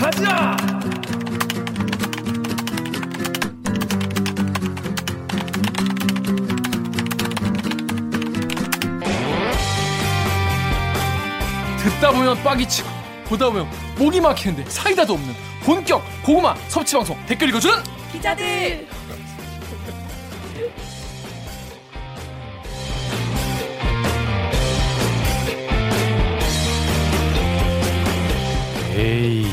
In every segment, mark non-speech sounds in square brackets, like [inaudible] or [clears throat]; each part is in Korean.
가자! 듣다 보면 빡이 치고 보다 보면 목이 막히는데 사이다도 없는 본격 고구마 섭취 방송 댓글 읽어주는 기자들 에이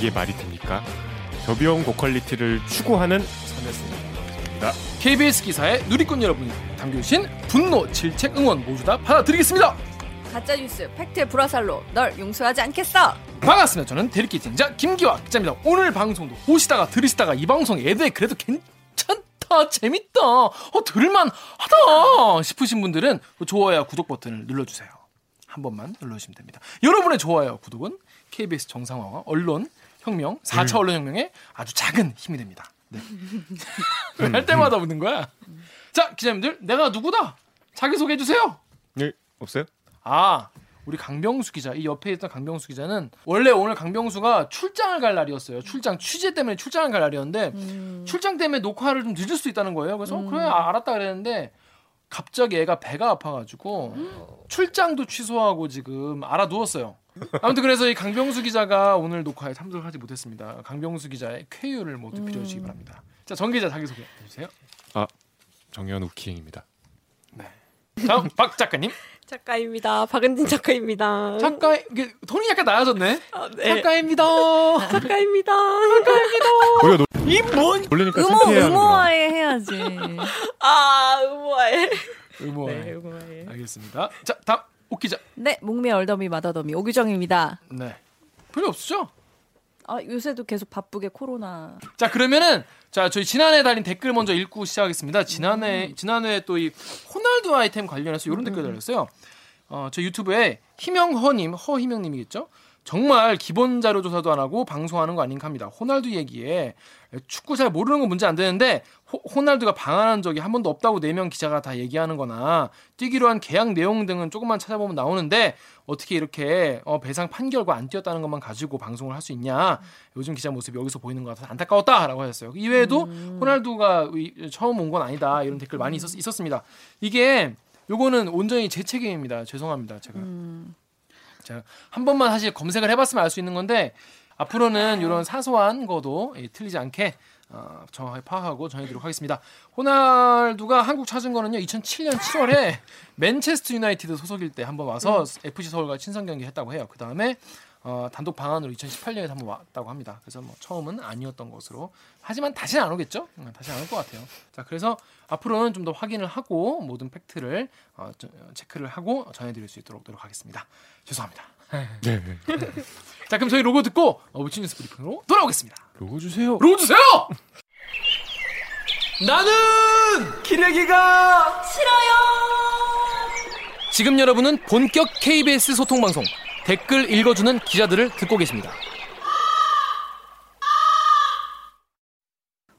이게 말이 됩니까? 저비용 고quality를 추구하는 선혜승입니다. KBS 기사에 누리꾼 여러분이 남겨주신 분노, 질책, 응원 모두 다 받아드리겠습니다. 가짜 뉴스 fact의 불화살로 널 용서하지 않겠어. 반갑습니다. 저는 대리키팅자 김기화 기자입니다. 오늘 방송도 보시다가 들으시다가 이 방송 애들 그래도 괜찮다, 재밌다, 어 들을만하다 싶으신 분들은 좋아요, 구독 버튼을 눌러주세요. 한 번만 눌러주시면 됩니다. 여러분의 좋아요, 구독은 KBS 정상화와 언론 혁명, 4차 언론 혁명에 아주 작은 힘이 됩니다. 네. [laughs] 할 때마다 웃는 거야. 자, 기자님들, 내가 누구다? 자기 소개해 주세요. 네 없어요? 아, 우리 강병수 기자, 이 옆에 있던 강병수 기자는 원래 오늘 강병수가 출장을 갈 날이었어요. 출장 취재 때문에 출장을 갈 날이었는데 출장 때문에 녹화를 좀 늦을 수 있다는 거예요. 그래서 어, 그래 아, 알았다 그랬는데 갑자기 애가 배가 아파가지고 출장도 취소하고 지금 알아 누웠어요. 아무튼 그래서 이 강병수 기자가 오늘 녹화에 참석하지 못했습니다. 강병수 기자의 쾌유를 모두 빌어주시기 바랍니다. 자, 정 기자 자기 소개 해주세요. 정현 우키행입니다. 다음 [laughs] 박 작가님. 작가입니다. 박은진 작가입니다. 작가 이게 톤이 약간 낮아졌네. 아, 네. [laughs] 작가입니다. 작가입니다. 우리가 노, 이뭔 놀리니까 창피해하는구나. 의모화에 해야지. [laughs] 아, 의모아예. 의모. 네, 의모아예. 알겠습니다. 자, 다음 옥기자. 네, 목미 얼더미 마더더미 오규정입니다. 네. 별로 없으죠? 아, 요새도 계속 바쁘게 코로나. 자, 그러면은 자, 저희 지난해 달린 댓글 먼저 읽고 시작하겠습니다. 지난해 지난해 또 이 호날두 아이템 관련해서 이런 댓글 달렸어요. 어, 저 유튜브에 희명허님, 허희명님이겠죠? 정말 기본 자료 조사도 안 하고 방송하는 거 아닌가 합니다. 호날두 얘기에 축구 잘 모르는 건 문제 안 되는데 호, 날두가 방한한 적이 한 번도 없다고 네 명 기자가 다 얘기하는 거나 뛰기로 한 계약 내용 등은 조금만 찾아보면 나오는데 어떻게 이렇게 어, 배상 판결과 안 뛰었다는 것만 가지고 방송을 할 수 있냐. 요즘 기자 모습이 여기서 보이는 것 같아서 안타까웠다라고 하셨어요. 이외에도 호날두가 이- 처음 온 건 아니다. 이런 댓글 많이 있었, 있었습니다. 이게 요거는 온전히 제 책임입니다. 죄송합니다. 제가. 제가 한 번만 사실 검색을 해봤으면 알 수 있는 건데 앞으로는 이런 사소한 거도 예, 틀리지 않게 어, 정확하게 파악하고 전해드리도록 하겠습니다. 호날두가 한국 찾은 거는요 2007년 7월에 [laughs] 맨체스터 유나이티드 소속일 때 한번 와서 FC 서울과 친선 경기 했다고 해요. 그 다음에 어, 단독 방안으로 2018년에 한번 왔다고 합니다. 그래서 뭐 처음은 아니었던 것으로 하지만 다시는 안 오겠죠? 음, 다시 안 올 것 같아요. 자 그래서 앞으로는 좀 더 확인을 하고 모든 팩트를 어, 저- 어, 체크를 하고 전해드릴 수 있도록 노력하겠습니다. 죄송합니다. [laughs] 네. [laughs] 자 그럼 저희 로고 듣고 어, 무친 뉴스 브리핑으로 돌아오겠습니다. 로고 주세요. 로고 주세요. 나는 기레기가 싫어요. 지금 여러분은 본격 KBS 소통 방송 댓글 읽어주는 기자들을 듣고 계십니다.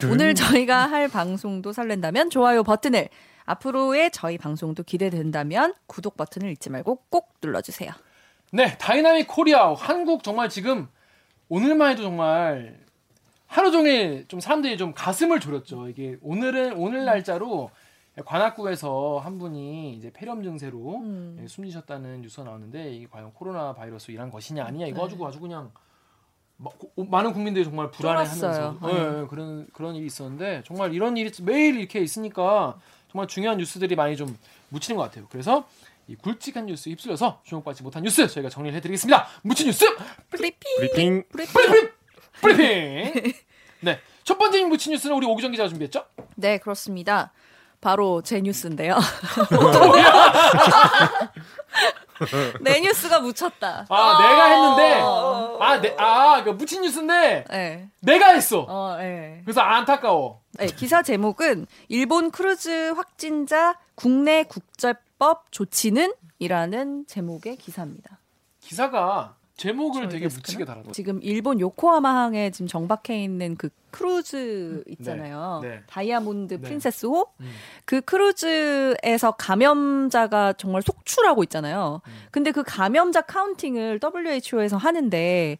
오늘 저희가 할 방송도 설렌다면 좋아요 버튼을 앞으로의 저희 방송도 기대된다면 구독 버튼을 잊지 말고 꼭 눌러주세요. 네, dynamic Korea 한국 정말 지금 오늘만 해도 정말 하루 종일 좀 사람들이 좀 가슴을 졸였죠. 이게 오늘은 오늘 날짜로 관악구에서 한 분이 이제 폐렴 증세로 음. 예, 숨지셨다는 뉴스가 나왔는데 이게 과연 코로나 바이러스 인한 것이냐 아니냐 이거 네. 가지고 아주 그냥 마- 고- 많은 국민들이 정말 불안해하면서. 예, 예, 그런 그런 일이 있었는데 정말 이런 일이 매일 이렇게 있으니까 정말 중요한 뉴스들이 많이 좀 묻히는 것 같아요. 그래서 이 굵직한 뉴스 휩쓸려서 주목받지 못한 뉴스 저희가 정리를 해드리겠습니다. 묻힌 뉴스 브리핑 브리핑 브리핑. 네, 첫 번째 묻힌 뉴스는 우리 옥유정 기자가 준비했죠? 네 그렇습니다. 바로 제 뉴스인데요. [laughs] [laughs] 내 뉴스가 묻혔다. 아, 내가 했는데 아, 내, 아, 그 묻힌 뉴스인데 네. 내가 했어. 어, 네. 그래서 안타까워. 네, 기사 제목은 일본 크루즈 확진자 국내 국제법 조치는 이라는 제목의 기사입니다. 기사가 제목을 되게 데스크는? 묻히게 달았어. 지금 일본 요코하마항에 지금 정박해 있는 그 크루즈 있잖아요. 네, 네. 다이아몬드 네. 프린세스호. 음. 그 크루즈에서 감염자가 정말 속출하고 있잖아요. 음. 근데 그 감염자 counting을 WHO에서 하는데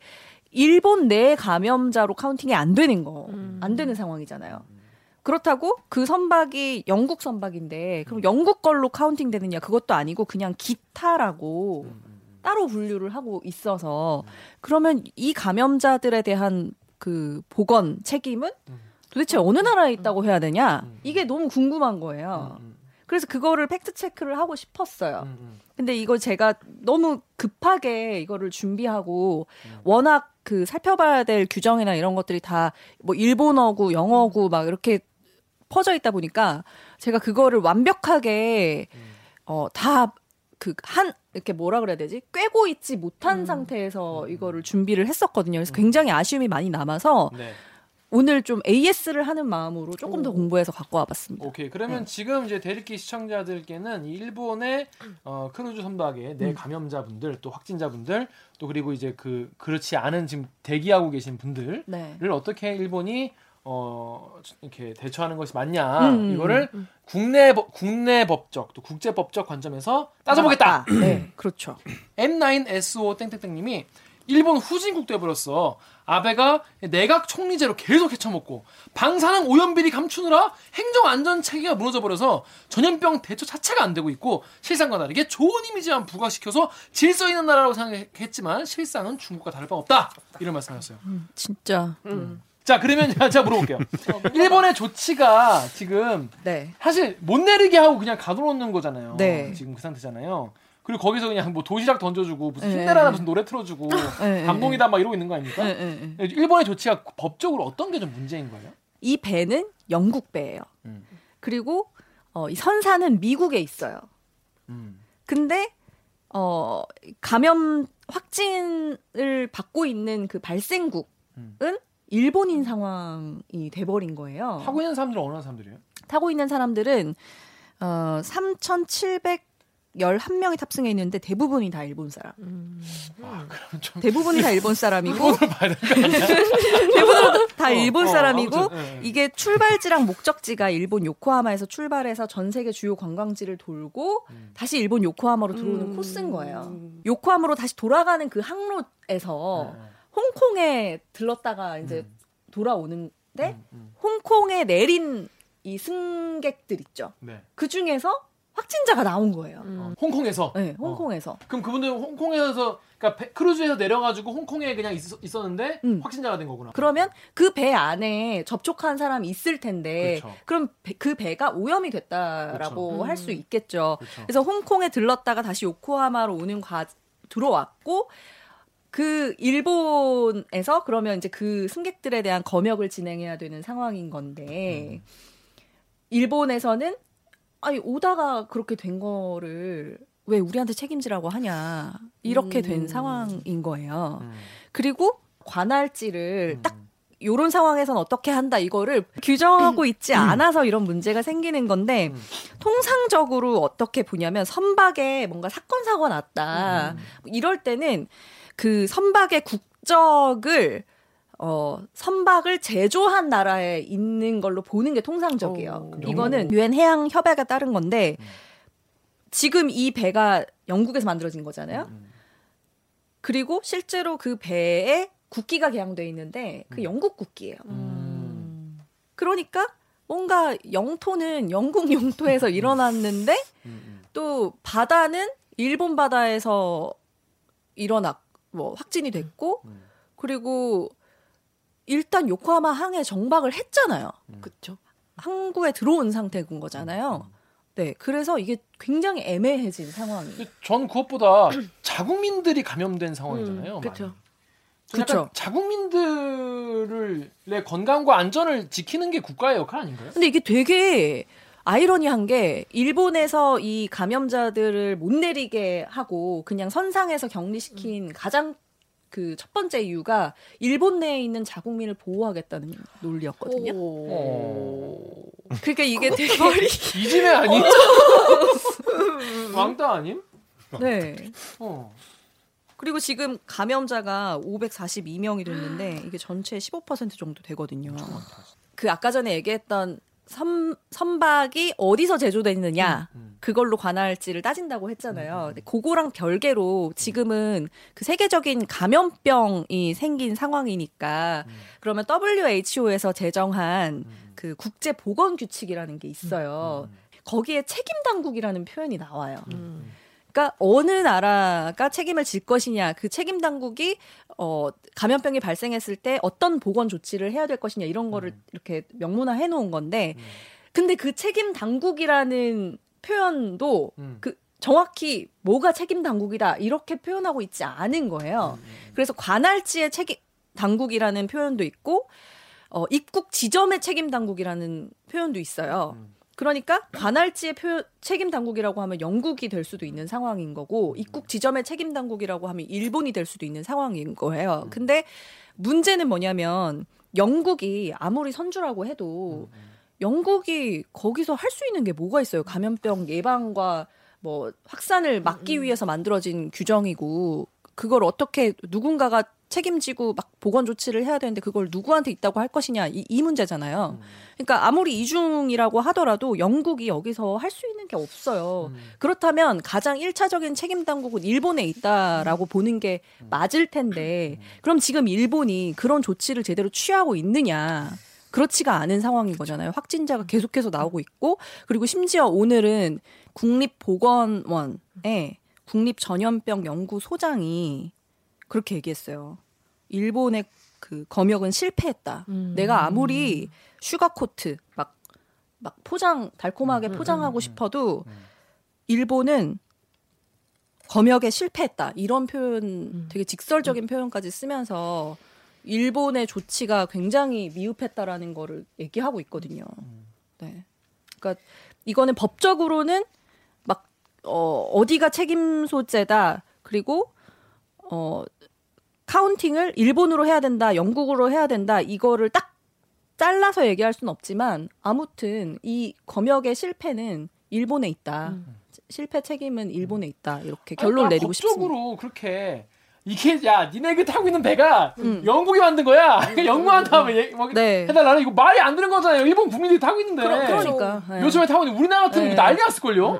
일본 내 감염자로 counting이 안 되는 거, 음. 안 되는 상황이잖아요. 그렇다고 그 선박이 영국 선박인데 그럼 영국 걸로 counting 되느냐 그것도 아니고 그냥 기타라고 따로 분류를 하고 있어서 그러면 이 감염자들에 대한 그 보건 책임은 도대체 어느 나라에 있다고 해야 되냐? 이게 너무 궁금한 거예요. 그래서 그거를 팩트 체크를 하고 싶었어요. 근데 이거 제가 너무 급하게 이거를 준비하고 워낙 그 살펴봐야 될 규정이나 이런 것들이 다 뭐 일본어고 영어고 막 이렇게 퍼져 있다 보니까 제가 그거를 완벽하게 어 다 그 한 이렇게 뭐라 그래야 되지 꿰고 있지 못한 상태에서 이거를 준비를 했었거든요. 그래서 굉장히 아쉬움이 많이 남아서 네. 오늘 좀 AS를 하는 마음으로 조금 더 공부해서 갖고 와봤습니다. 오케이. 그러면 지금 이제 댓읽기 시청자들께는 이 일본의 어, 크루즈 선박의 내 감염자분들 또 확진자분들 또 그리고 이제 그 그렇지 않은 지금 대기하고 계신 분들을 네. 어떻게 일본이 어 이렇게 대처하는 것이 맞냐 음, 이거를 국내 법- 국내 법적 또 국제 법적 관점에서 따져보겠다. 네, 그렇죠. M9SO 땡땡땡님이 일본 후진국 돼버렸어. 아베가 내각 총리제로 계속 헤쳐먹고 방사능 오염비리 감추느라 행정 안전 체계가 무너져 버려서 전염병 대처 자체가 안 되고 있고 실상과 다르게 좋은 이미지만 부각시켜서 질서 있는 나라라고 생각했지만 실상은 중국과 다를 바 없다. 이런 말씀하셨어요. 진짜. 자 그러면 제가 물어볼게요. [laughs] 일본의 조치가 지금 네. 사실 못 내리게 하고 그냥 가둬놓는 거잖아요. 네. 지금 그 상태잖아요. 그리고 거기서 그냥 뭐 도시락 던져주고 무슨 네. 힘내라나 무슨 노래 틀어주고 네, 감동이다 막 이러고 있는 거 아닙니까? 네. 일본의 조치가 법적으로 어떤 게 좀 문제인 거예요? 이 배는 영국 배예요. 음. 그리고 어, 이 선사는 미국에 있어요. 음. 근데 어, 감염 확진을 받고 있는 그 발생국은 음. 일본인 상황이 돼버린 거예요. 하고 있는 사람들은 어느 사람들이에요? 타고 있는 사람들은 어, 3,711명이 탑승해 있는데 대부분이 다 일본 사람. 아, 그럼 좀 대부분이 다 일본 사람이고? [laughs] 대부분 다 일본 어, 사람이고 아무튼, 예, 예. 이게 출발지랑 목적지가 일본 요코하마에서 출발해서 전 세계 주요 관광지를 돌고 음. 다시 일본 요코하마로 들어오는 코스인 거예요. 요코하마로 다시 돌아가는 그 항로에서 네, 홍콩에 들렀다가 이제 돌아오는데 음, 음. 홍콩에 내린 이 승객들 있죠. 네. 그 중에서 확진자가 나온 거예요. 어, 홍콩에서. 네, 어. 홍콩에서. 그럼 그분들 홍콩에서 그러니까 배- 크루즈에서 내려가지고 홍콩에 그냥 있, 었는데 음. 확진자가 된 거구나. 그러면 그 배 안에 접촉한 사람이 있을 텐데 그렇죠. 그럼그 배가 오염이 됐다라고 그렇죠. 할수 있겠죠. 그렇죠. 그래서 홍콩에 들렀다가 다시 요코하마로 오는 과 들어왔고 그 일본에서 그러면 이제 그 승객들에 대한 검역을 진행해야 되는 상황인 건데 일본에서는 아니 오다가 그렇게 된 거를 왜 우리한테 책임지라고 하냐. 이렇게 된 상황인 거예요. 음. 그리고 관할지를 딱 요런 상황에선 어떻게 한다 이거를 규정하고 있지 않아서 이런 문제가 생기는 건데 음. 통상적으로 어떻게 보냐면 선박에 뭔가 사건 사고 났다. 이럴 때는 그 선박의 국적을 어 선박을 제조한 나라에 있는 걸로 보는 게 통상적이에요. 오. 이거는 유엔 해양 협약에 따른 건데 지금 이 배가 영국에서 만들어진 거잖아요. 음. 그리고 실제로 그 배에 국기가 개양돼 있는데 그 영국 국기예요. 음. 그러니까 뭔가 영토는 영국 [laughs] 영토에서 일어났는데 음, 음. 또 바다는 일본 바다에서 일어났 뭐 확진이 됐고 음. 그리고 일단 요코하마 항에 정박을 했잖아요. 그쵸. 항구에 들어온 상태인 거잖아요. 네, 그래서 이게 굉장히 애매해진 상황이. 전 그것보다 [clears throat] 자국민들이 감염된 상황이잖아요. 음, 그쵸. 많이. 그쵸. 약간 자국민들의 건강과 안전을 지키는 게 국가의 역할 아닌가요? 근데 이게 되게 아이러니한 게 일본에서 이 감염자들을 못 내리게 하고 그냥 선상에서 격리시킨 가장 그 첫 번째 이유가 일본 내에 있는 자국민을 보호하겠다는 논리였거든요. 어. 그러니까 이게 되게 이집애 아님? [laughs] 왕따 아님? 네. 어. 그리고 지금 감염자가 542명이 됐는데 이게 전체 15% 정도 되거든요. 그 아까 전에 얘기했던 선, 선박이 어디서 제조됐느냐 음. 그걸로 관할지를 따진다고 했잖아요. 근데 그거랑 별개로 지금은 그 세계적인 감염병이 생긴 상황이니까 그러면 WHO에서 제정한 그 국제 보건 규칙이라는 게 있어요. 거기에 책임 당국이라는 표현이 나와요. 그러니까 어느 나라가 책임을 질 것이냐, 그 책임 당국이 어 감염병이 발생했을 때 어떤 보건 조치를 해야 될 것이냐. 이런 거를 이렇게 명문화 해 놓은 건데, 근데 그 책임 당국이라는 표현도 음. 그 정확히 뭐가 책임 당국이다. 이렇게 표현하고 있지 않은 거예요. 그래서 관할지의 책임 당국이라는 표현도 있고 어, 입국 지점의 책임 당국이라는 표현도 있어요. 그러니까 관할지의 표, 책임 당국이라고 하면 영국이 될 수도 있는 상황인 거고 입국 지점의 책임 당국이라고 하면 일본이 될 수도 있는 상황인 거예요. 근데 문제는 뭐냐면 영국이 아무리 선주라고 해도 영국이 거기서 할 수 있는 게 뭐가 있어요? 감염병 예방과 뭐 확산을 막기 위해서 만들어진 규정이고 그걸 어떻게 누군가가 책임지고 막 보건 조치를 해야 되는데 그걸 누구한테 있다고 할 것이냐 이, 이 문제잖아요. 그러니까 아무리 이중이라고 하더라도 영국이 여기서 할 수 있는 게 없어요. 그렇다면 가장 일차적인 책임 당국은 일본에 있다라고 보는 게 맞을 텐데 그럼 지금 일본이 그런 조치를 제대로 취하고 있느냐? 그렇지가 않은 상황인 거잖아요. 확진자가 계속해서 나오고 있고 그리고 심지어 오늘은 국립보건원의 국립전염병 연구소장이 그렇게 얘기했어요. 일본의 그 검역은 실패했다. 내가 아무리 sugarcoat 막, 막 포장, 달콤하게 포장하고 싶어도 일본은 검역에 실패했다. 이런 표현, 되게 직설적인 표현까지 쓰면서 일본의 조치가 굉장히 미흡했다라는 거를 얘기하고 있거든요. 네. 그러니까 이거는 법적으로는 막, 어, 어디가 책임 소재다. 그리고, 어, 카운팅을 일본으로 해야 된다, 영국으로 해야 된다, 이거를 딱 잘라서 얘기할 수는 없지만, 아무튼 이 검역의 실패는 일본에 있다. 실패 책임은 일본에 있다. 이렇게 결론 아니, 내리고 싶습니다. 법적으로 그렇게 이게 야 니네 그 타고 있는 배가 음. 영국이 만든 거야. [laughs] 영국한테 하면 얘- 뭐 네. 해달라는 이거 말이 안 되는 거잖아요. 일본 국민들이 타고 있는데. 그러, 그러니까. 네. 요즘에 타고 있는데 우리나라 같으면 네. 난리 났을걸요?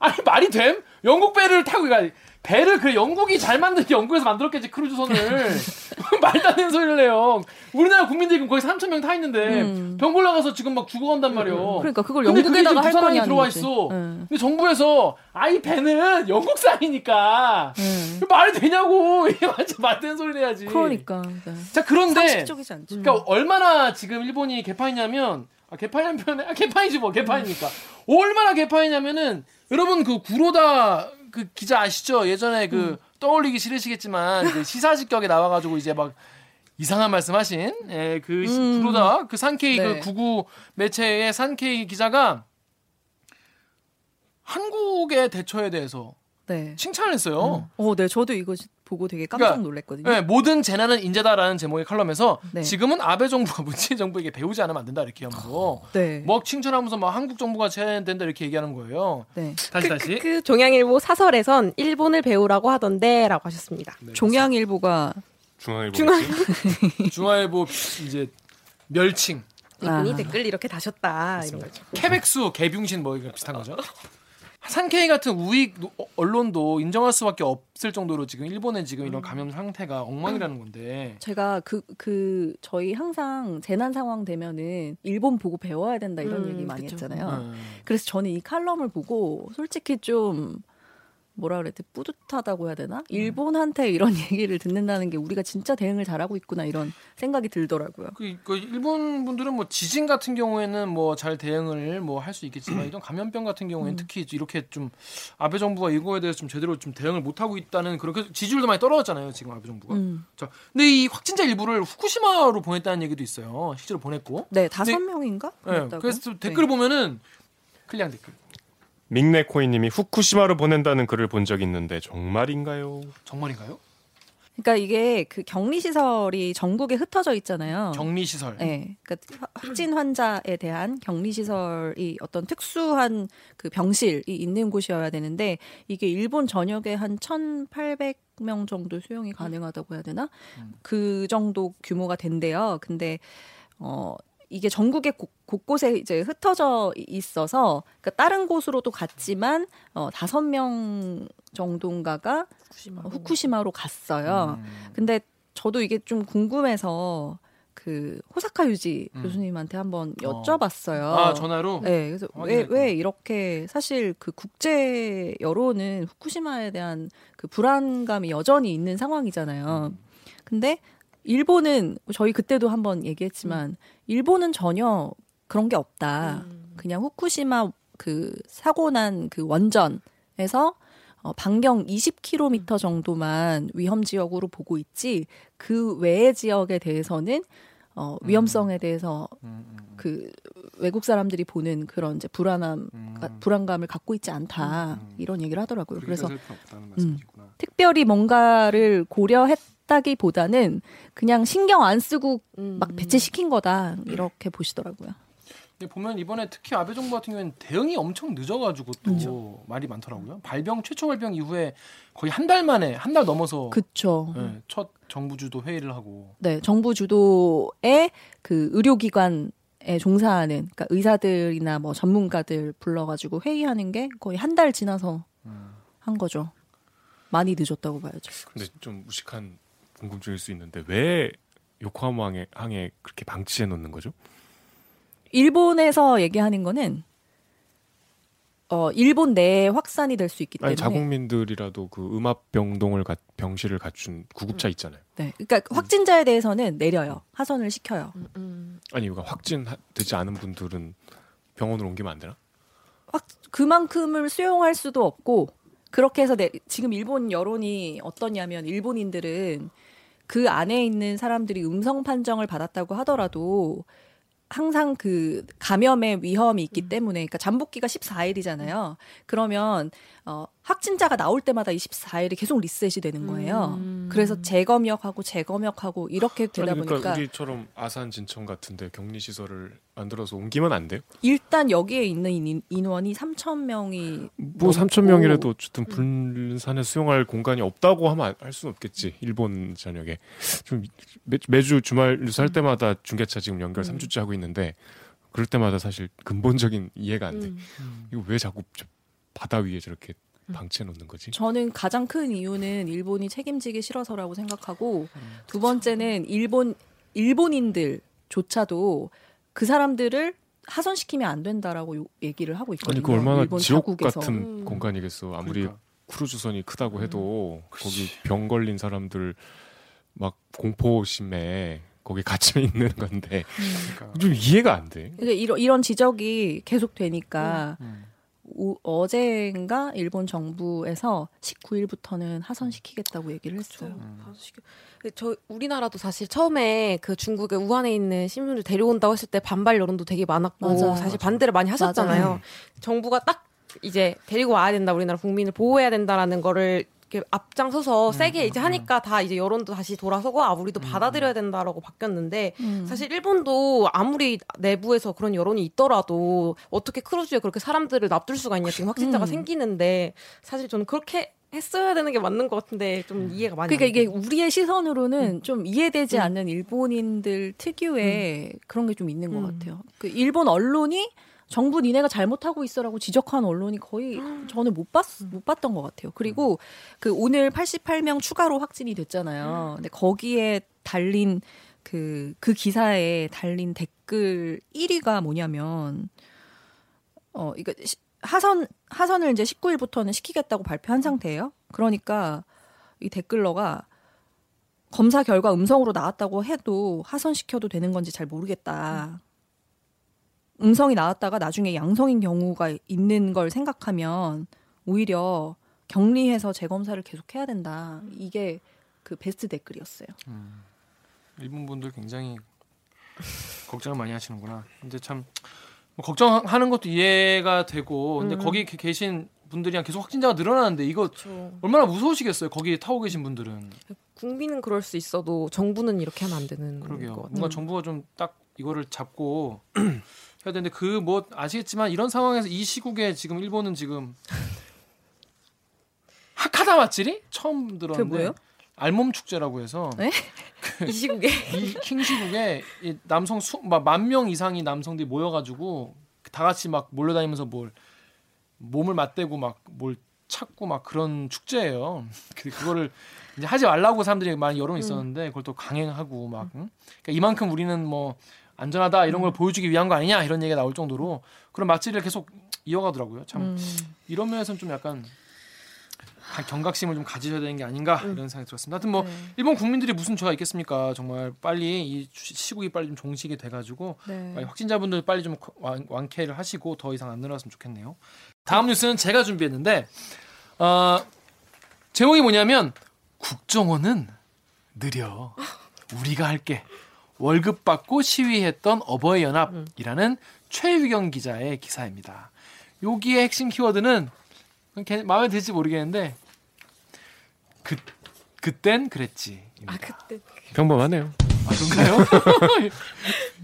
아니 말이 됨? 영국 배를 타고 가 배를 그 영국이 잘 만든 게 영국에서 만들었겠지 크루즈선을 [laughs] 말도 안 되는 소리를 해요. 우리나라 국민들이 그럼 거의 3천 명 타 있는데 음. 병 골라가서 지금 막 죽어간단 말이에요. 그러니까 그걸 근데 그게 영국에다가 지금 할 거냐는 들어와. 있어. 응. 근데 정부에서 아이 배는 영국산이니까 응. 말이 되냐고 [laughs] 이게 완전 말 되는 소리 해야지. 그러니까. 네. 자 그런데 상식적이지 않죠. 그러니까 얼마나 지금 일본이 개판이냐면 아, 개판이라는 표현에 아, 개판이지 뭐 개판이니까 얼마나 개판이냐면은 여러분 그 구로다 그 기자 아시죠 예전에 그 떠올리기 싫으시겠지만 그 시사직격에 나와가지고 이제 막 이상한 말씀하신 예, 그 시- 음. 구로다 그 산케이 네. 그 구구 매체의 산케이 기자가 한국의 대처에 대해서 네. 칭찬을 했어요. 어, 네. 저도 이거 보고 되게 깜짝 그러니까, 놀랐거든요. 네, 모든 재난은 인재다라는 제목의 칼럼에서 네. 지금은 아베 정부가 문재인 정부에게 배우지 않으면 안 된다 이렇게 하면서 네. 막 칭찬하면서 막 한국 정부가 제해야 된다 이렇게 얘기하는 거예요. 네. 다시 그, 다시. 그, 그 종양일보 사설에선 일본을 배우라고 하던데라고 하셨습니다. 네, 종양일보가 중앙일보. 중앙- [laughs] 중화일보 이제 멸칭, 이분이 아. 댓글 이렇게 다셨다 이런 거죠. 케백수, 개붕신 뭐 이거 비슷한 거죠. 산케이 같은 우익 노- 어, 언론도 인정할 수밖에 없을 정도로 지금 일본의 지금 이런 감염 상태가 엉망이라는 건데. 제가 그, 그, 저희 항상 재난 상황 되면은 일본 보고 배워야 된다 이런 음, 얘기 많이 그쵸. 했잖아요. 음. 그래서 저는 이 칼럼을 보고 솔직히 좀 뭐라 그랬지 뿌듯하다고 해야 되나? 일본한테 이런 [laughs] 얘기를 듣는다는 게 우리가 진짜 대응을 잘하고 있구나 이런 생각이 들더라고요. 그, 그 일본 분들은 뭐 지진 같은 경우에는 뭐 잘 대응을 뭐 할 수 있겠지만 이런 감염병 같은 경우에는 특히 이렇게 좀 아베 정부가 이거에 대해서 좀 제대로 좀 대응을 못 하고 있다는 그런 그 지지율도 많이 떨어졌잖아요 지금 아베 정부가. 음. 자, 근데 이 확진자 일부를 후쿠시마로 보냈다는 얘기도 있어요. 실제로 보냈고. 네, 다섯 명인가? 네? 그래서 또 네. 댓글을 보면은 클리앙 댓글. 믹네코이님이 후쿠시마로 보낸다는 글을 본적 있는데 정말인가요? 정말인가요? 그러니까 이게 그 격리 시설이 전국에 흩어져 있잖아요. 격리 시설. 네, 그러니까 화- 확진 환자에 대한 격리 시설이 어떤 특수한 그 병실이 있는 곳이어야 되는데 이게 일본 전역에 한 1,800 명 정도 수용이 가능하다고 해야 되나? 그 정도 규모가 된대요. 근데 어 이게 전국의 곳, 곳곳에 이제 흩어져 있어서 그러니까 다른 곳으로도 갔지만 어 다섯 명 정도인가가 후쿠시마. 어, 후쿠시마로 갔어요. 음. 근데 저도 이게 좀 궁금해서 그 호사카 유지 음. 교수님한테 한번 어. 여쭤봤어요. 아 전화로. 네, 그래서 왜, 확인했구나. 왜 이렇게 사실 그 국제 여론은 후쿠시마에 대한 그 불안감이 여전히 있는 상황이잖아요. 근데 일본은 저희 그때도 한번 얘기했지만 일본은 전혀 그런 게 없다. 음. 그냥 후쿠시마 그 사고 난 그 원전에서 어, 반경 20km 정도만 위험 지역으로 보고 있지 그 외의 지역에 대해서는 어, 위험성에 대해서 음, 음, 그 외국 사람들이 보는 그런 이제 불안함 음. 불안감을 갖고 있지 않다 음. 이런 얘기를 하더라고요. 그래서 말씀이시구나. 특별히 뭔가를 고려했 다기보다는 그냥 신경 안 쓰고 음. 막 배치시킨 거다 이렇게 보시더라고요. 보면 이번에 특히 아베 정부 같은 경우에는 대응이 엄청 늦어가지고 또 말이 많더라고요. 발병 최초 발병 이후에 거의 한 달 만에 한 달 넘어서 그쵸. 네, 첫 정부 주도 회의를 하고 네, 정부 주도의 그 의료기관 에 종사하는 그러니까 의사들이나 뭐 전문가들 불러가지고 회의하는 게 거의 한 달 지나서 음. 한 거죠. 많이 늦었다고 봐야죠. 근데 좀 무식한 궁금증일 수 있는데 왜 요코하마 항에, 항에 그렇게 방치해 놓는 거죠? 일본에서 얘기하는 거는 어 일본 내에 확산이 될 수 있기 때문에 아니 자국민들이라도 그 음압 병동을 가, 병실을 갖춘 구급차 있잖아요. 네, 그러니까 확진자에 대해서는 내려요. 하선을 시켜요. 음, 음. 아니 이거 확진되지 않은 분들은 병원으로 옮기면 안 되나? 확 그만큼을 수용할 수도 없고 그렇게 해서 내, 지금 일본 여론이 어떠냐면 일본인들은 그 안에 있는 사람들이 음성 판정을 받았다고 하더라도 항상 그 감염의 위험이 있기 때문에 그러니까 잠복기가 14일이잖아요. 그러면 어 확진자가 나올 때마다 24일이 계속 리셋이 되는 거예요. 음. 그래서 재검역하고 재검역하고 이렇게 되다 아니, 그러니까 보니까 우리처럼 아산 진천 같은데 격리 시설을 만들어서 옮기면 안 돼요? 일단 여기에 있는 인- 인원이 3천 명이 뭐 3천 명이라도 어쨌든 분산에 수용할 공간이 없다고 하면 할 수는 없겠지. 일본 전역에 좀 매, 매주 주말 뉴스 할 때마다 중계차 지금 연결 3주째 하고 있는데 그럴 때마다 사실 근본적인 이해가 안 돼. 음. 이거 왜 자꾸 저 바다 위에 저렇게 방치해 놓는 거지? 저는 가장 큰 이유는 일본이 책임지기 싫어서라고 생각하고 두 번째는 일본 일본인들조차도 그 사람들을 하선시키면 안 된다라고 요- 얘기를 하고 있거든요. 아니 그 얼마나 일본 지옥 자국에서. 같은 음. 공간이겠어. 아무리 그러니까. 크루즈선이 크다고 해도 거기 병 걸린 사람들 막 공포심에 거기 갇혀 있는 건데 그러니까. 좀 이해가 안 돼. 그러니까 이런, 이런 지적이 계속 되니까 음. 오- 어젠가 일본 정부에서 19일부터는 하선시키겠다고 얘기를 했어요. 음. 봐서 시켜- 근데 저 우리나라도 사실 처음에 그 중국의 우한에 있는 신분을 데려온다고 했을 때 반발 여론도 되게 많았고 맞아요. 사실 반대를 많이 하셨잖아요. 맞아요. 정부가 딱 이제 데리고 와야 된다, 우리나라 국민을 보호해야 된다라는 거를 이렇게 앞장서서 세게 이제 하니까 다 이제 여론도 다시 돌아서고 아 우리도 받아들여야 된다라고 바뀌었는데 음. 사실 일본도 아무리 내부에서 그런 여론이 있더라도 어떻게 크루즈에 그렇게 사람들을 납둘 수가 있냐 지금 확진자가 음. 생기는데 사실 저는 그렇게 했어야 되는 게 맞는 것 같은데 좀 이해가 많이 그러니까 안 이게. 우리의 시선으로는 음. 좀 이해되지 음. 않는 일본인들 특유의 그런 게 좀 있는 것 음. 같아요. 그 일본 언론이 정부 니네가 잘못하고 있어라고 지적한 언론이 거의 음. 저는 못 봤, 못 봤던 것 같아요. 그리고 그 오늘 88명 추가로 확진이 음. 됐잖아요. 근데 거기에 달린 그, 그 기사에 달린 댓글 1위가 뭐냐면, 어, 이거, 시- 하선, 하선을 이제 19일부터는 시키겠다고 발표한 상태예요. 그러니까 이 댓글러가 검사 결과 음성으로 나왔다고 해도 하선시켜도 되는 건지 잘 모르겠다. 음성이 나왔다가 나중에 양성인 경우가 있는 걸 생각하면 오히려 격리해서 재검사를 계속 해야 된다. 이게 그 베스트 댓글이었어요. 음. 일본 분들 굉장히 걱정을 많이 하시는구나. 근데 참 뭐 걱정하는 것도 이해가 되고, 근데 음. 거기 게- 계신 분들이랑 계속 확진자가 늘어나는데 이거 그렇죠. 얼마나 무서우시겠어요. 거기 타고 계신 분들은. 국민은 그럴 수 있어도 정부는 이렇게 하면 안 되는 그러게요. 뭔가 정부가 좀 딱 이거를 잡고 해야 되는데 그 뭐 아시겠지만 이런 상황에서 이 시국에 지금 일본은 지금 하카다 마츠리 처음 들었는데? 알몸 축제라고 해서 네? 이 시국에 이 킹 시국에 이 남성 수만명 이상이 남성들이 모여가지고 다 같이 막 몰려다니면서 뭘 몸을 맞대고 막 뭘 찾고 막 그런 축제예요. 그 그거를 이제 하지 말라고 사람들이 많이 여론 있었는데 그걸 또 강행하고 막 응? 그러니까 이만큼 우리는 뭐 안전하다 이런 걸 보여주기 위한 거 아니냐 이런 얘기가 나올 정도로 그런 맛질을 계속 이어가더라고요. 참 음. 이런 면에서는 좀 약간 가- 경각심을 좀 가지셔야 되는 게 아닌가 이런 생각이 들었습니다. 하여튼 뭐 네. 일본 국민들이 무슨 죄가 있겠습니까? 정말 빨리 이 시- 시국이 빨리 좀 종식이 돼가지고 네. 빨리 확진자분들 빨리 좀 완, 완쾌를 하시고 더 이상 안 늘어났으면 좋겠네요. 다음 뉴스는 제가 준비했는데 어, 제목이 뭐냐면 국정원은 느려 우리가 할게 월급 받고 시위했던 어버이 연합이라는 최유경 기자의 기사입니다. 여기에 핵심 키워드는 걔- 마음에 들지 모르겠는데 그 그땐 그랬지. 아 그때 평범하네요. 아 그런가요? [laughs]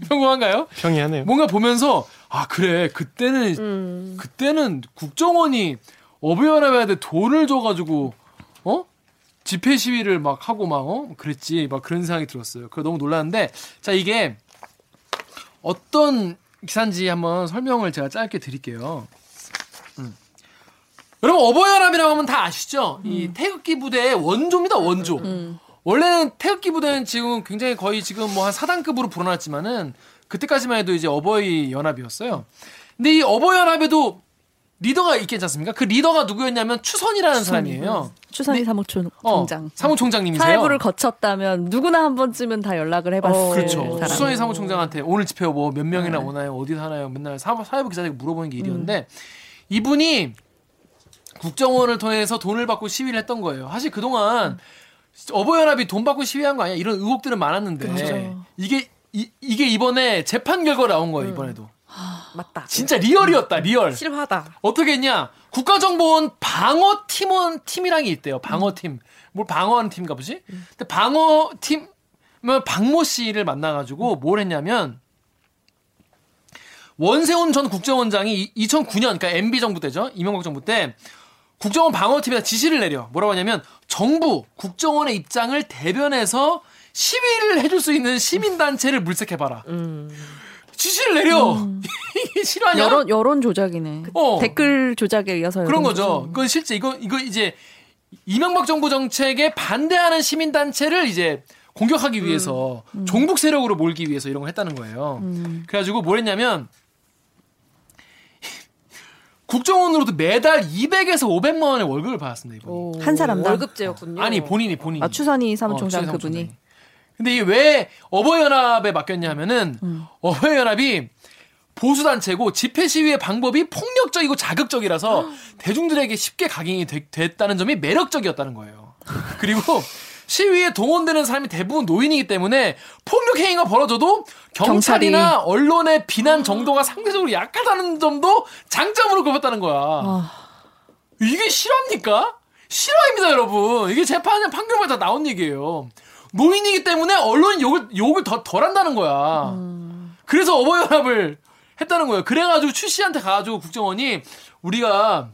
평범한가요? 평이하네요. 뭔가 보면서 아 그래 그때는 음. 그때는 국정원이 어부연합한테 돈을 줘가지고 어 집회 시위를 막 하고 막 어 그랬지 막 그런 생각이 들었어요. 그 너무 놀랐는데 자 이게 어떤 기사인지 한번 설명을 제가 짧게 드릴게요. 음. 여러분 어버이연합이라고 하면 다 아시죠? 이 태극기 부대의 원조입니다 원조. 원래는 태극기 부대는 지금 굉장히 거의 지금 뭐 한 사단급으로 불어났지만은 그때까지만 해도 이제 어버이 연합이었어요. 근데 이 어버이 연합에도 리더가 있겠지 않습니까? 그 리더가 누구였냐면 추선이라는 사람이에요. 추선희 사무총장. 어, 사무총장님이세요. 사회부를 거쳤다면 누구나 한 번쯤은 다 연락을 해봤을 어, 그렇죠. 사람. 추선희 사무총장한테 오늘 집회 뭐 몇 명이나 네. 오나요? 어디서 하나요? 맨날 사, 사회부 기자들이 물어보는 게 일이었는데 이분이 국정원을 통해서 돈을 받고 시위를 했던 거예요. 사실 그동안 어버이연합이 돈 받고 시위한 거 아니야? 이런 의혹들은 많았는데 그렇죠. 이게 이, 이게 이번에 재판 결과 나온 거예요. 이번에도 맞다. 진짜 real이었다. real. 실화다. 어떻게 했냐? 국가정보원 방어팀원 팀이랑이 있대요. 방어팀. 뭘 방어하는 팀인가 보지? 근데 방어팀 은 박모 씨를 만나가지고 뭘 했냐면 원세훈 전 국정원장이 2009년 그러니까 MB 정부 때죠. 이명박 정부 때 국정원 방어팀에다 지시를 내려. 뭐라고 하냐면 정부 국정원의 입장을 대변해서 시위를 해줄 수 있는 시민단체를 물색해봐라. 음. 지시를 내려. [laughs] 이게 실화냐? 여론 여론 조작이네. 어. 댓글 조작에 의해서 그런 거죠. 조작. 그건 실제 이거 이거 이제 이명박 정부 정책에 반대하는 시민 단체를 이제 공격하기 위해서 종북 세력으로 몰기 위해서 이런 걸 했다는 거예요. 음. 그래가지고 뭘 했냐면 국정원으로도 매달 200에서 500만 원의 월급을 받았습니다. 이번이. 오, 한 사람당? 월급제였군요. 아니 본인이 본인이. 아 어, 사무총장 추선희 그분이. 근데 이게 왜 어버이연합에 맡겼냐면은 음. 어버이연합이 보수 단체고 집회 시위의 방법이 폭력적이고 자극적이라서 대중들에게 쉽게 각인이 되- 됐다는 점이 매력적이었다는 거예요. 그리고 시위에 동원되는 사람이 대부분 노인이기 때문에 폭력 행위가 벌어져도 경찰이나 언론의 비난 정도가 상대적으로 약하다는 점도 장점으로 꼽았다는 거야. 아, 이게 실화입니까? 실화입니다, 여러분. 이게 재판에 판결마다 나온 얘기예요. 노인이기 때문에 언론이 욕을, 욕을 더, 덜 한다는 거야. 그래서 어버이연합을 했다는 거예요. 그래가지고 추 씨한테 가가지고 국정원이 우리가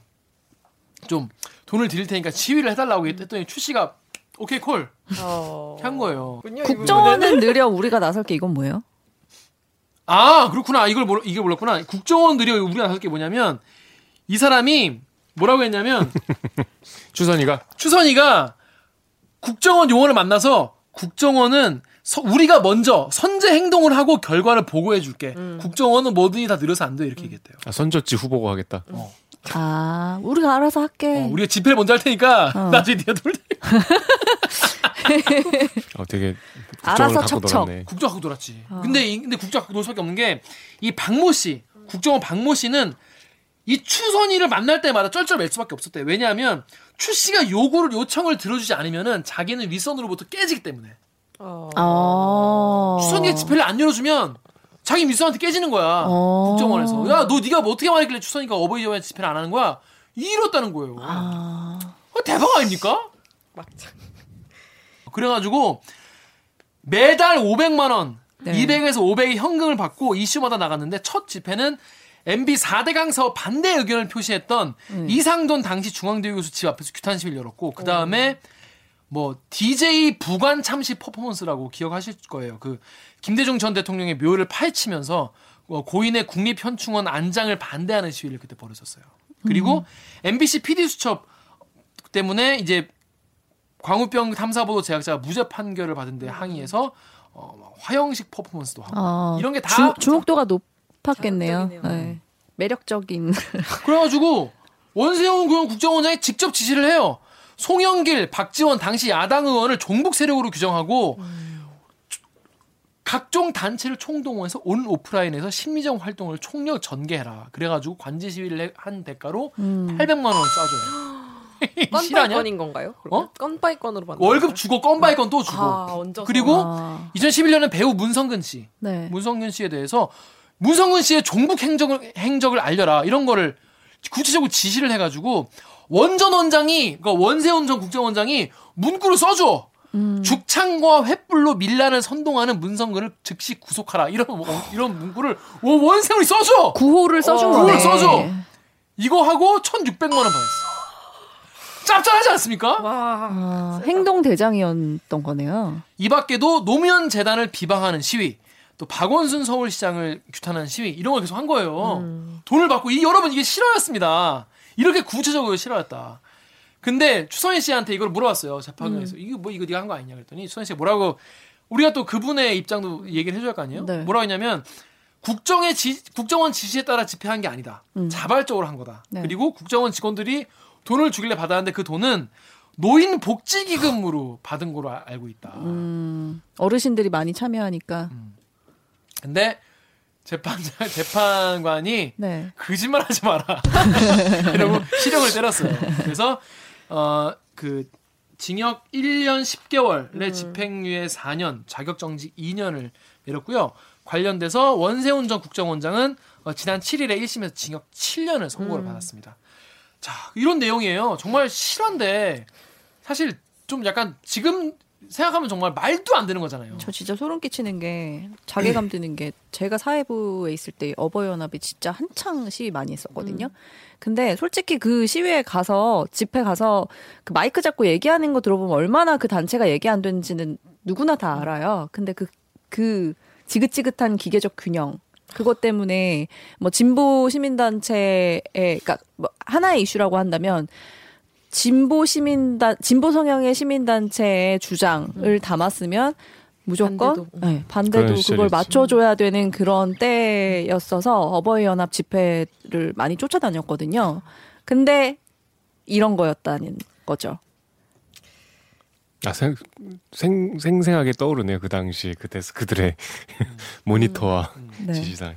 좀 돈을 드릴 테니까 시위를 해달라고 했더니 추 씨가 오케이 콜한 어... 거예요. 국정원은 느려 우리가 나설 게 이건 뭐예요? 아 그렇구나 이걸 몰 이게 몰랐구나. 국정원들이 우리가 나설 게 뭐냐면 이 사람이 뭐라고 했냐면 [laughs] 추선이가 추선이가 국정원 요원을 만나서 국정원은 서- 우리가 먼저 선제 행동을 하고 결과를 보고해 줄게. 국정원은 뭐든지 다 느려서 안 돼. 이렇게 얘기했대요. 아, 선저지 후보가 하겠다. 아 우리가 알아서 할게. 어, 우리가 집회를 먼저 할 테니까 어. [laughs] 나중에 네가 돌 [laughs] 어, 되게 알아서 척척. 놀았네. 국정 갖고 놀았지. 근데 이- 근데 국정 갖고 놀 수밖에 없는 게 이 박모 씨, 국정원 박모 씨는 이 추선이를 만날 때마다 쩔쩔 맬 수밖에 없었대. 왜냐하면 추 씨가 요구를 요청을 들어주지 않으면은 자기는 윗선으로부터 깨지기 때문에. 어... 어. 추선이가 집회를 안 열어주면 자기 윗선한테 깨지는 거야. 어. 국정원에서. 야, 너 네가 뭐 어떻게 말했길래 추선이가 어버이 연합 집회를 안 하는 거야? 이랬다는 거예요. 아. 어, 대박 아닙니까? 막장. 그래가지고 매달 500만 원, 네. 200에서 500의 현금을 받고 이슈마다 나갔는데 첫 집회는 MB 4대강 사업 반대 의견을 표시했던 음. 이상돈 당시 중앙대 교수 집 앞에서 규탄 시위를 열었고 그 다음에 뭐 DJ 부관 참시 퍼포먼스라고 기억하실 거예요. 그 김대중 전 대통령의 묘를 파헤치면서 어, 고인의 국립 현충원 안장을 반대하는 시위를 그때 벌였었어요. 그리고 MBC PD 수첩 때문에 이제 광우병 탐사보도 제작자가 무죄 판결을 받은 데 항의해서 어, 막 화형식 퍼포먼스도 하고 어, 이런 게다 주, 목도가 높 았겠네요. 자극적이네요. 네. 매력적인. [laughs] 그래가지고 원세훈 의원 국정원장이 직접 지시를 해요. 송영길, 박지원 당시 야당 의원을 종북 세력으로 규정하고 각종 단체를 총동원해서 온 오프라인에서 심리적 활동을 총력 전개해라. 그래가지고 관제 시위를 해- 한 대가로 음. 800만 원을 쏴줘요. [gasps] 실화냐? 건바이건인 건가요? 어? 건바이건으로 받는 월급? 주고 건바이건 또 주고. 아. 그리고 아, 2011년에 배우 문성근 씨, 네. 문성근 씨에 대해서 문성근 씨의 종북 행적을 행적을 알려라 이런 거를 구체적으로 지시를 해가지고 원전 원장이 그러니까 원세훈 전 국정원장이 문구를 써줘. 음. 죽창과 횃불로 밀란을 선동하는 문성근을 즉시 구속하라 이런 뭐- 이런 문구를 원- 원세훈이 써줘. 구호를 써준 어, 거네. 구호를 써줘. 이거 하고 1,600만 원 받았어. 짭짤하지 않습니까? 와. 아, 행동 대장이었던 거네요. 이 밖에도 노무현 재단을 비방하는 시위, 또 박원순 서울시장을 규탄하는 시위 이런 걸 계속 한 거예요. 음. 돈을 받고 이 여러분 이게 실화였습니다. 이렇게 구체적으로 실화였다. 근데 추선희 씨한테 이걸 물어봤어요 음. 재판관에서 이거 뭐 이거 네가 한 거 아니냐 그랬더니 추선희 씨가 뭐라고 우리가 또 그분의 입장도 얘기를 해줘야 할 거 아니에요? 네. 뭐라고 했냐면 국정의 지, 국정원 지시에 따라 집행한 게 아니다. 자발적으로 한 거다. 네. 그리고 국정원 직원들이 돈을 주길래 받았는데 그 돈은 노인 복지 기금으로 받은 아- 알고 있다. 음, 어르신들이 많이 참여하니까. 근데 재판장 [laughs] 재판관이 네. 거짓말하지 마라. [laughs] 이러고 실형을 때렸어요. 그래서 어 그 징역 1년 10개월의 집행유예 4년, 자격정지 2년을 내렸고요. 관련돼서 원세훈 전 국정원장은 어, 지난 7일에 1심에서 징역 7년을 선고를 받았습니다. 자, 이런 내용이에요. 정말 실화인데 사실 좀 약간 지금 생각하면 정말 말도 안 되는 거잖아요. 저 진짜 소름 끼치는 게 자괴감 [clears throat] 드는 게 제가 사회부에 있을 때 어버이연합이 진짜 한창 시위 많이 했었거든요. 근데 솔직히 그 시위에 가서 집회 가서 그 마이크 잡고 얘기하는 거 들어보면 얼마나 그 단체가 얘기 안 되는지는 누구나 다 알아요. 근데 그그 지긋지긋한 기계적 균형 그것 때문에 뭐 진보 시민단체에 그러니까 뭐 하나의 이슈라고 한다면 진보 시민단 진보 성향의 시민단체의 주장을 담았으면 무조건 반대도. 네, 반대도 그걸. 맞춰줘야 되는 그런 때였어서 어버이 연합 집회를 많이 쫓아다녔거든요. 근데 이런 거였다는 거죠. 아, 생, 생, 생생하게 떠오르네요. 그 당시 그 데스크들의 [laughs] 모니터와 [laughs] 네. 지시사항.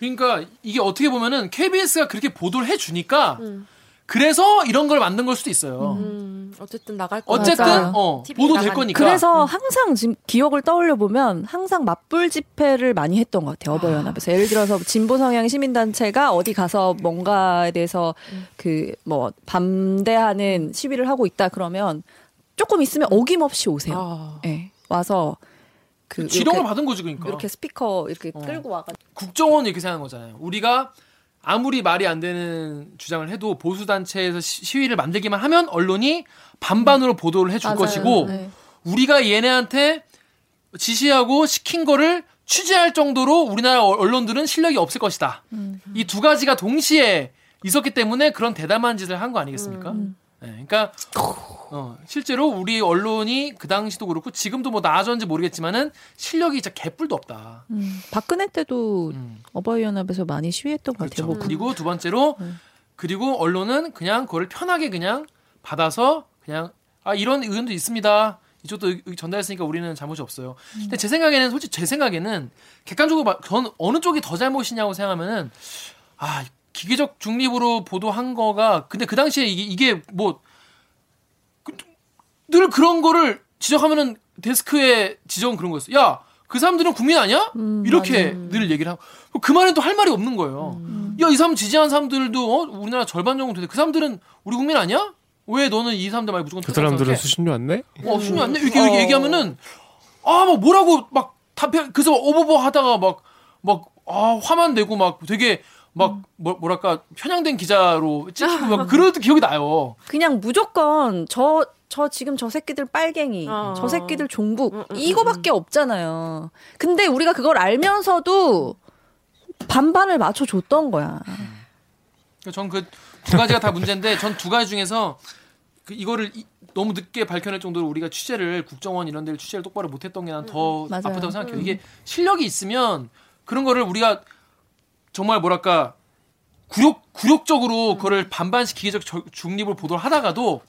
그러니까 이게 어떻게 보면은 KBS가 그렇게 보도를 해주니까 음. 그래서 이런 걸 만든 걸 수도 있어요. 음, 어쨌든 나갈 거 어쨌든 맞아요. 어, 보도 될 나가니까. 거니까. 그래서 항상 지금 기억을 떠올려 보면 항상 맞불 집회를 많이 했던 것 같아요 어버이연합에서 예를 들어서 진보 성향 시민 단체가 어디 가서 뭔가에 대해서 그뭐 반대하는 시위를 하고 있다 그러면 조금 있으면 어김없이 오세요. 아. 예 와서 그 지령을 이렇게, 받은 거지 그러니까. 이렇게 스피커 이렇게 어. 끌고 와가지고 국정원 이렇게 생각하는 거잖아요. 우리가 아무리 말이 안 되는 주장을 해도 보수 단체에서 시- 시위를 만들기만 하면 언론이 반반으로 보도를 해줄 맞아요. 것이고 네. 우리가 얘네한테 지시하고 시킨 거를 취재할 정도로 우리나라 어- 언론들은 실력이 없을 것이다. 음. 이두 가지가 동시에 있었기 때문에 그런 대담한 짓을 한 거 아니겠습니까? 음. 네, 그러니까 어, 실제로 우리 언론이 그 당시도 그렇고 지금도 뭐 나아졌는지 모르겠지만은 실력이 진짜 개뿔도 없다. 음, 박근혜 때도 음. 어버이연합에서 많이 시위했던 것 그렇죠. 같아요. 뭐 그리고 두 번째로 그리고 언론은 그냥 그걸 편하게 그냥 받아서 그냥 아 이런 의견도 있습니다. 이쪽도 전달했으니까 우리는 잘못이 없어요. 근데 제 생각에는 솔직히 제 생각에는 객관적으로 봐- 전 어느 쪽이 더 잘못이냐고 생각하면은 아 기계적 중립으로 보도한 거가 근데 그 당시에 이게, 이게 뭐 늘 그런 거를 지적하면은 데스크의 지적은 그런 거였어. 야, 그 사람들은 국민 아니야? 음, 이렇게 늘 얘기를 하고 그 말엔 또할 말이 없는 거예요. 음. 야, 이 사람 지지한 사람들도 어? 우리나라 절반 정도 되는데 그 사람들은 우리 국민 아니야? 왜 너는 이 사람들 말고 무조건 그 사람들은? 수신료 안 내? 어, 순위 안 내? 이렇게, 이렇게 얘기하면은, 아, 막 뭐라고 막 답변, 그래서 어버버 하다가 막, 막, 아, 화만 내고 막 되게 막, 뭐, 뭐랄까, 편향된 기자로 찍히고 막 그런 기억이 나요. 그냥 무조건 저 저 지금 저 새끼들 빨갱이, 어. 저 새끼들 종북 음, 음, 이거밖에 없잖아요. 근데 우리가 그걸 알면서도 반반을 맞춰 줬던 거야. 전 그 두 가지가 다 문제인데 전 두 가지 중에서 그 이거를 이- 너무 늦게 밝혀낼 정도로 우리가 취재를 국정원 이런 데를 취재를 똑바로 못했던 게 난더 맞아요. 아프다고 생각해요. 이게 실력이 있으면 그런 거를 우리가 정말 뭐랄까 굴욕 굴욕적으로 그거를 저- 중립을 보도를 하다가도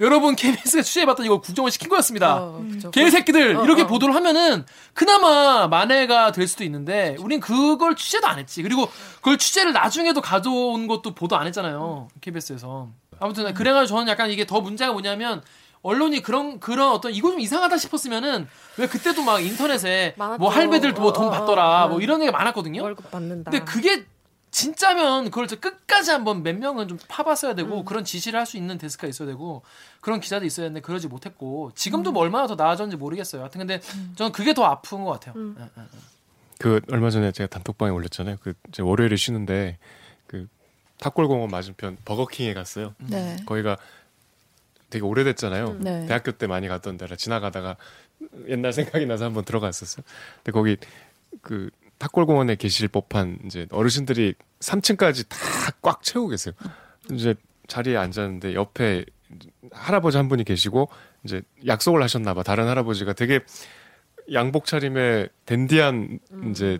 여러분 KBS가 취재해봤던 이걸 국정원 시킨 거였습니다. 어, 그쵸. 개새끼들 어, 이렇게 어. 보도를 하면은 그나마 만회가 될 수도 있는데 우린 그걸 취재도 안 했지 그리고 그걸 취재를 나중에도 가져온 것도 보도 안 했잖아요 KBS에서 아무튼 그래가지고 저는 약간 이게 더 문제가 뭐냐면 언론이 그런 그런 어떤 이거 좀 이상하다 싶었으면은 왜 그때도 막 인터넷에 많았죠. 뭐 할배들 뭐돈 어, 어, 받더라 어. 뭐 이런 얘기 많았거든요. 월급 받는다. 근데 그게 진짜면 그걸 저 끝까지 한번 몇 명은 좀 파봤어야 음. 되고 그런 지시를 할 수 있는 데스크가 있어야 되고 그런 기자도 있어야 되는데 그러지 못했고 음. 지금도 뭐 얼마나 더 나아졌는지 모르겠어요. 하여튼 근데 저는 그게 더 아픈 것 같아요. 음. 예, 예, 예. 그 얼마 전에 제가 단톡방에 올렸잖아요. 그 이제 월요일에 쉬는데 그 탑골공원 맞은편 버거킹에 갔어요. 네. 거기가 되게 오래됐잖아요. 음. 네. 대학교 때 많이 갔던 데라 지나가다가 옛날 생각이 나서 한번 들어갔었어요. 근데 거기 그 탑골공원에 계실 법한 이제 어르신들이 3층까지 다 꽉 채우고 계세요. 이제 자리에 앉았는데 옆에 할아버지 한 분이 계시고 이제 약속을 하셨나 봐. 다른 할아버지가 되게 양복 차림의 댄디한 이제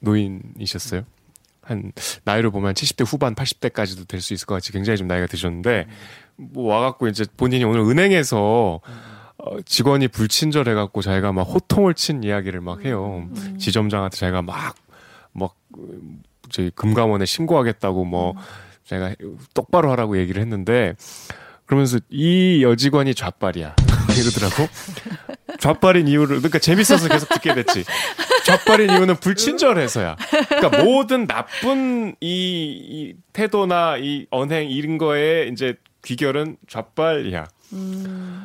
노인이셨어요. 한 나이로 보면 70대 후반, 80대까지도 될 수 있을 것 같이 굉장히 좀 나이가 드셨는데 뭐 와갖고 이제 본인이 오늘 은행에서 어, 직원이 불친절해갖고 자기가 막 호통을 친 이야기를 막 해요. 지점장한테 자기가 막, 막, 그, 저희 금감원에 신고하겠다고 뭐, 자기가 똑바로 하라고 얘기를 했는데, 그러면서 이 여직원이 좌빨이야. [laughs] 이러더라고. 좌빨인 이유를, 그러니까 재밌어서 계속 듣게 됐지. 좌빨인 이유는 불친절해서야. 그러니까 모든 나쁜 이, 이 태도나 이 언행 이런 거에 이제 귀결은 좌빨이야.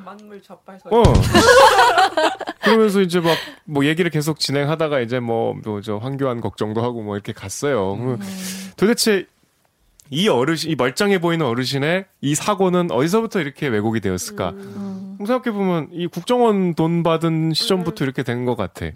만물 좌빨 서. 어. [laughs] 그러면서 이제 막 뭐 얘기를 계속 진행하다가 이제 뭐저 황교안 걱정도 하고 뭐 이렇게 갔어요. 그러면 도대체 이 어르신, 이 멀쩡해 보이는 어르신의 이 사고는 어디서부터 이렇게 왜곡이 되었을까? 생각해 보면 이 국정원 돈 받은 시점부터 이렇게 된 것 같아.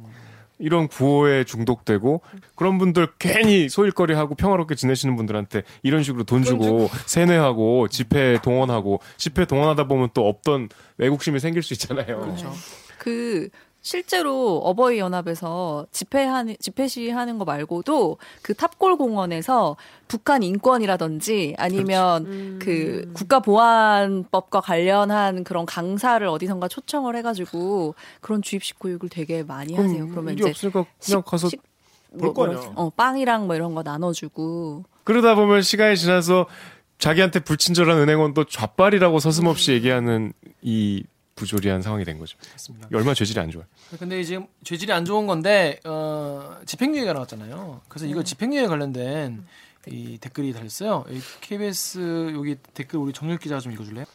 이런 구호에 중독되고 그런 분들 괜히 소일거리 하고 평화롭게 지내시는 분들한테 이런 식으로 돈 주고 세뇌하고 집회 동원하고 집회 동원하다 보면 또 없던 왜곡심이 생길 수 있잖아요. 그렇죠. 그 실제로 어버이 연합에서 집회하는 집회 시위하는 거 말고도 그 탑골 공원에서 북한 인권이라든지 아니면 음. 그 국가 보안법과 관련한 그런 강사를 어디선가 초청을 해가지고 그런 주입식 교육을 되게 많이 하세요. 그러면 일이 이제 없으니까 그냥 가서 식- 볼 뭐, 아니야. 어, 빵이랑 뭐 이런 거 나눠주고 그러다 보면 시간이 지나서 자기한테 불친절한 은행원도 좌빨이라고 서슴없이 얘기하는 이 부조리한 상황이 된 거죠. 맞습니다. 얼마나 죄질이 안 좋아요. 근데 지금 죄질이 안 좋은 건데 어, 집행유예가 나왔잖아요. 그래서 이거 집행유예 관련된 이 댓글이 달렸어요. 이 KBS 여기 댓글 우리 정률 기자가 좀 읽어줄래요?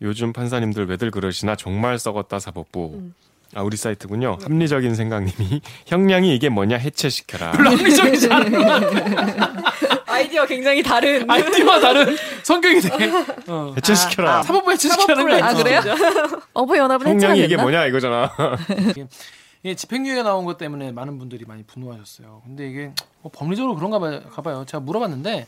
요즘 판사님들 왜들 그러시나 정말 썩었다 사법부. 아 우리 사이트군요. 합리적인 생각님이 [laughs] 형량이 이게 뭐냐 해체시켜라. 별로 합리적이지 않은 것 같아. [laughs] 아이디어 굉장히 다른 아이디와 다른 성격이 돼. [laughs] 어. 해체시켜라. 사법부 해체시키라는 거아 그래요? 어버이 연합은 해체가 형량이 이게? 뭐냐 이거잖아. 이게 집행유예가 나온 것 때문에 많은 분들이 많이 분노하셨어요. 근데 이게 뭐 법리적으로 그런가 봐요. 가봐요. 제가 물어봤는데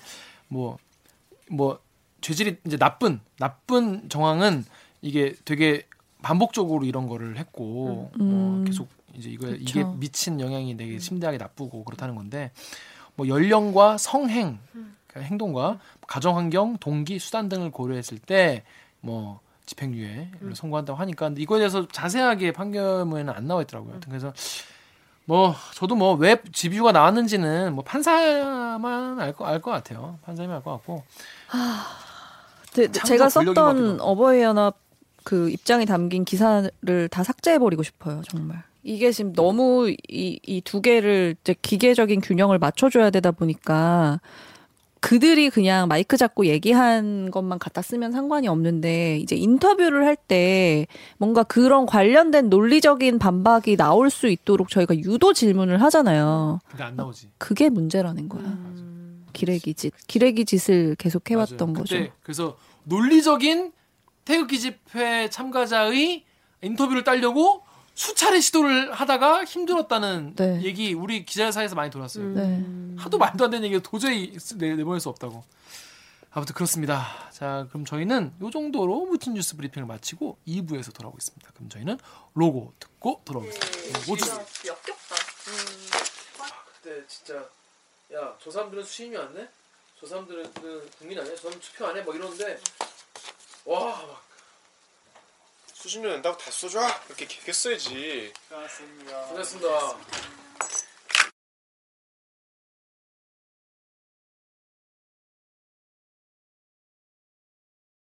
뭐뭐 죄질이 이제 나쁜 나쁜 정황은 이게 되게 반복적으로 이런 거를 했고 음. 뭐 계속 이제 이거 이게 그쵸. 미친 영향이 되게 심대하게 나쁘고 그렇다는 건데 뭐 연령과 성행 그러니까 행동과 가정 환경, 동기, 수단 등을 고려했을 때 뭐 집행유예를 선고한다고 하니까 근데 이거에 대해서 자세하게 판결문에는 안 나와 있더라고요. 하여튼 그래서 뭐 저도 뭐 왜 집유가 나왔는지는 뭐 판사만 알거알것 같아요. 판사님이 알것 같고 제, 제가 권력인 것 썼던 같기도 하고. 어버이 연합 그 입장이 담긴 기사를 다 삭제해 버리고 싶어요, 정말. 이게 지금 너무 이 이 두 개를 이제 기계적인 균형을 맞춰줘야 되다 보니까 그들이 그냥 마이크 잡고 얘기한 것만 갖다 쓰면 상관이 없는데 이제 인터뷰를 할 때 뭔가 그런 관련된 논리적인 반박이 나올 수 있도록 저희가 유도 질문을 하잖아요. 근데 안 나오지. 그게 문제라는 거야. 기레기 짓, 기레기 짓을 계속 해왔던 맞아요. 거죠. 그래서 논리적인 태극기 집회 참가자의 인터뷰를 따려고 수차례 시도를 하다가 힘들었다는 네. 얘기 우리 기자사에서 많이 돌았어요. 음. 네. 하도 말도 안 되는 얘기가 도저히 내, 내보낼 수 없다고. 아무튼 그렇습니다. 자, 그럼 저희는 이 정도로 무친 뉴스 브리핑을 마치고 2부에서 돌아오겠습니다. 그럼 저희는 로고 듣고 돌아오겠습니다. 로고 주세요. 역겹다. 그때 진짜 야 저 사람들은 수임이 안 내? 저 사람들은 국민 아니야? 저 사람 투표 안 해? 뭐 이러는데 와막 수십 년 된다고 다 써줘 이렇게 개겼어야지. 고맙습니다.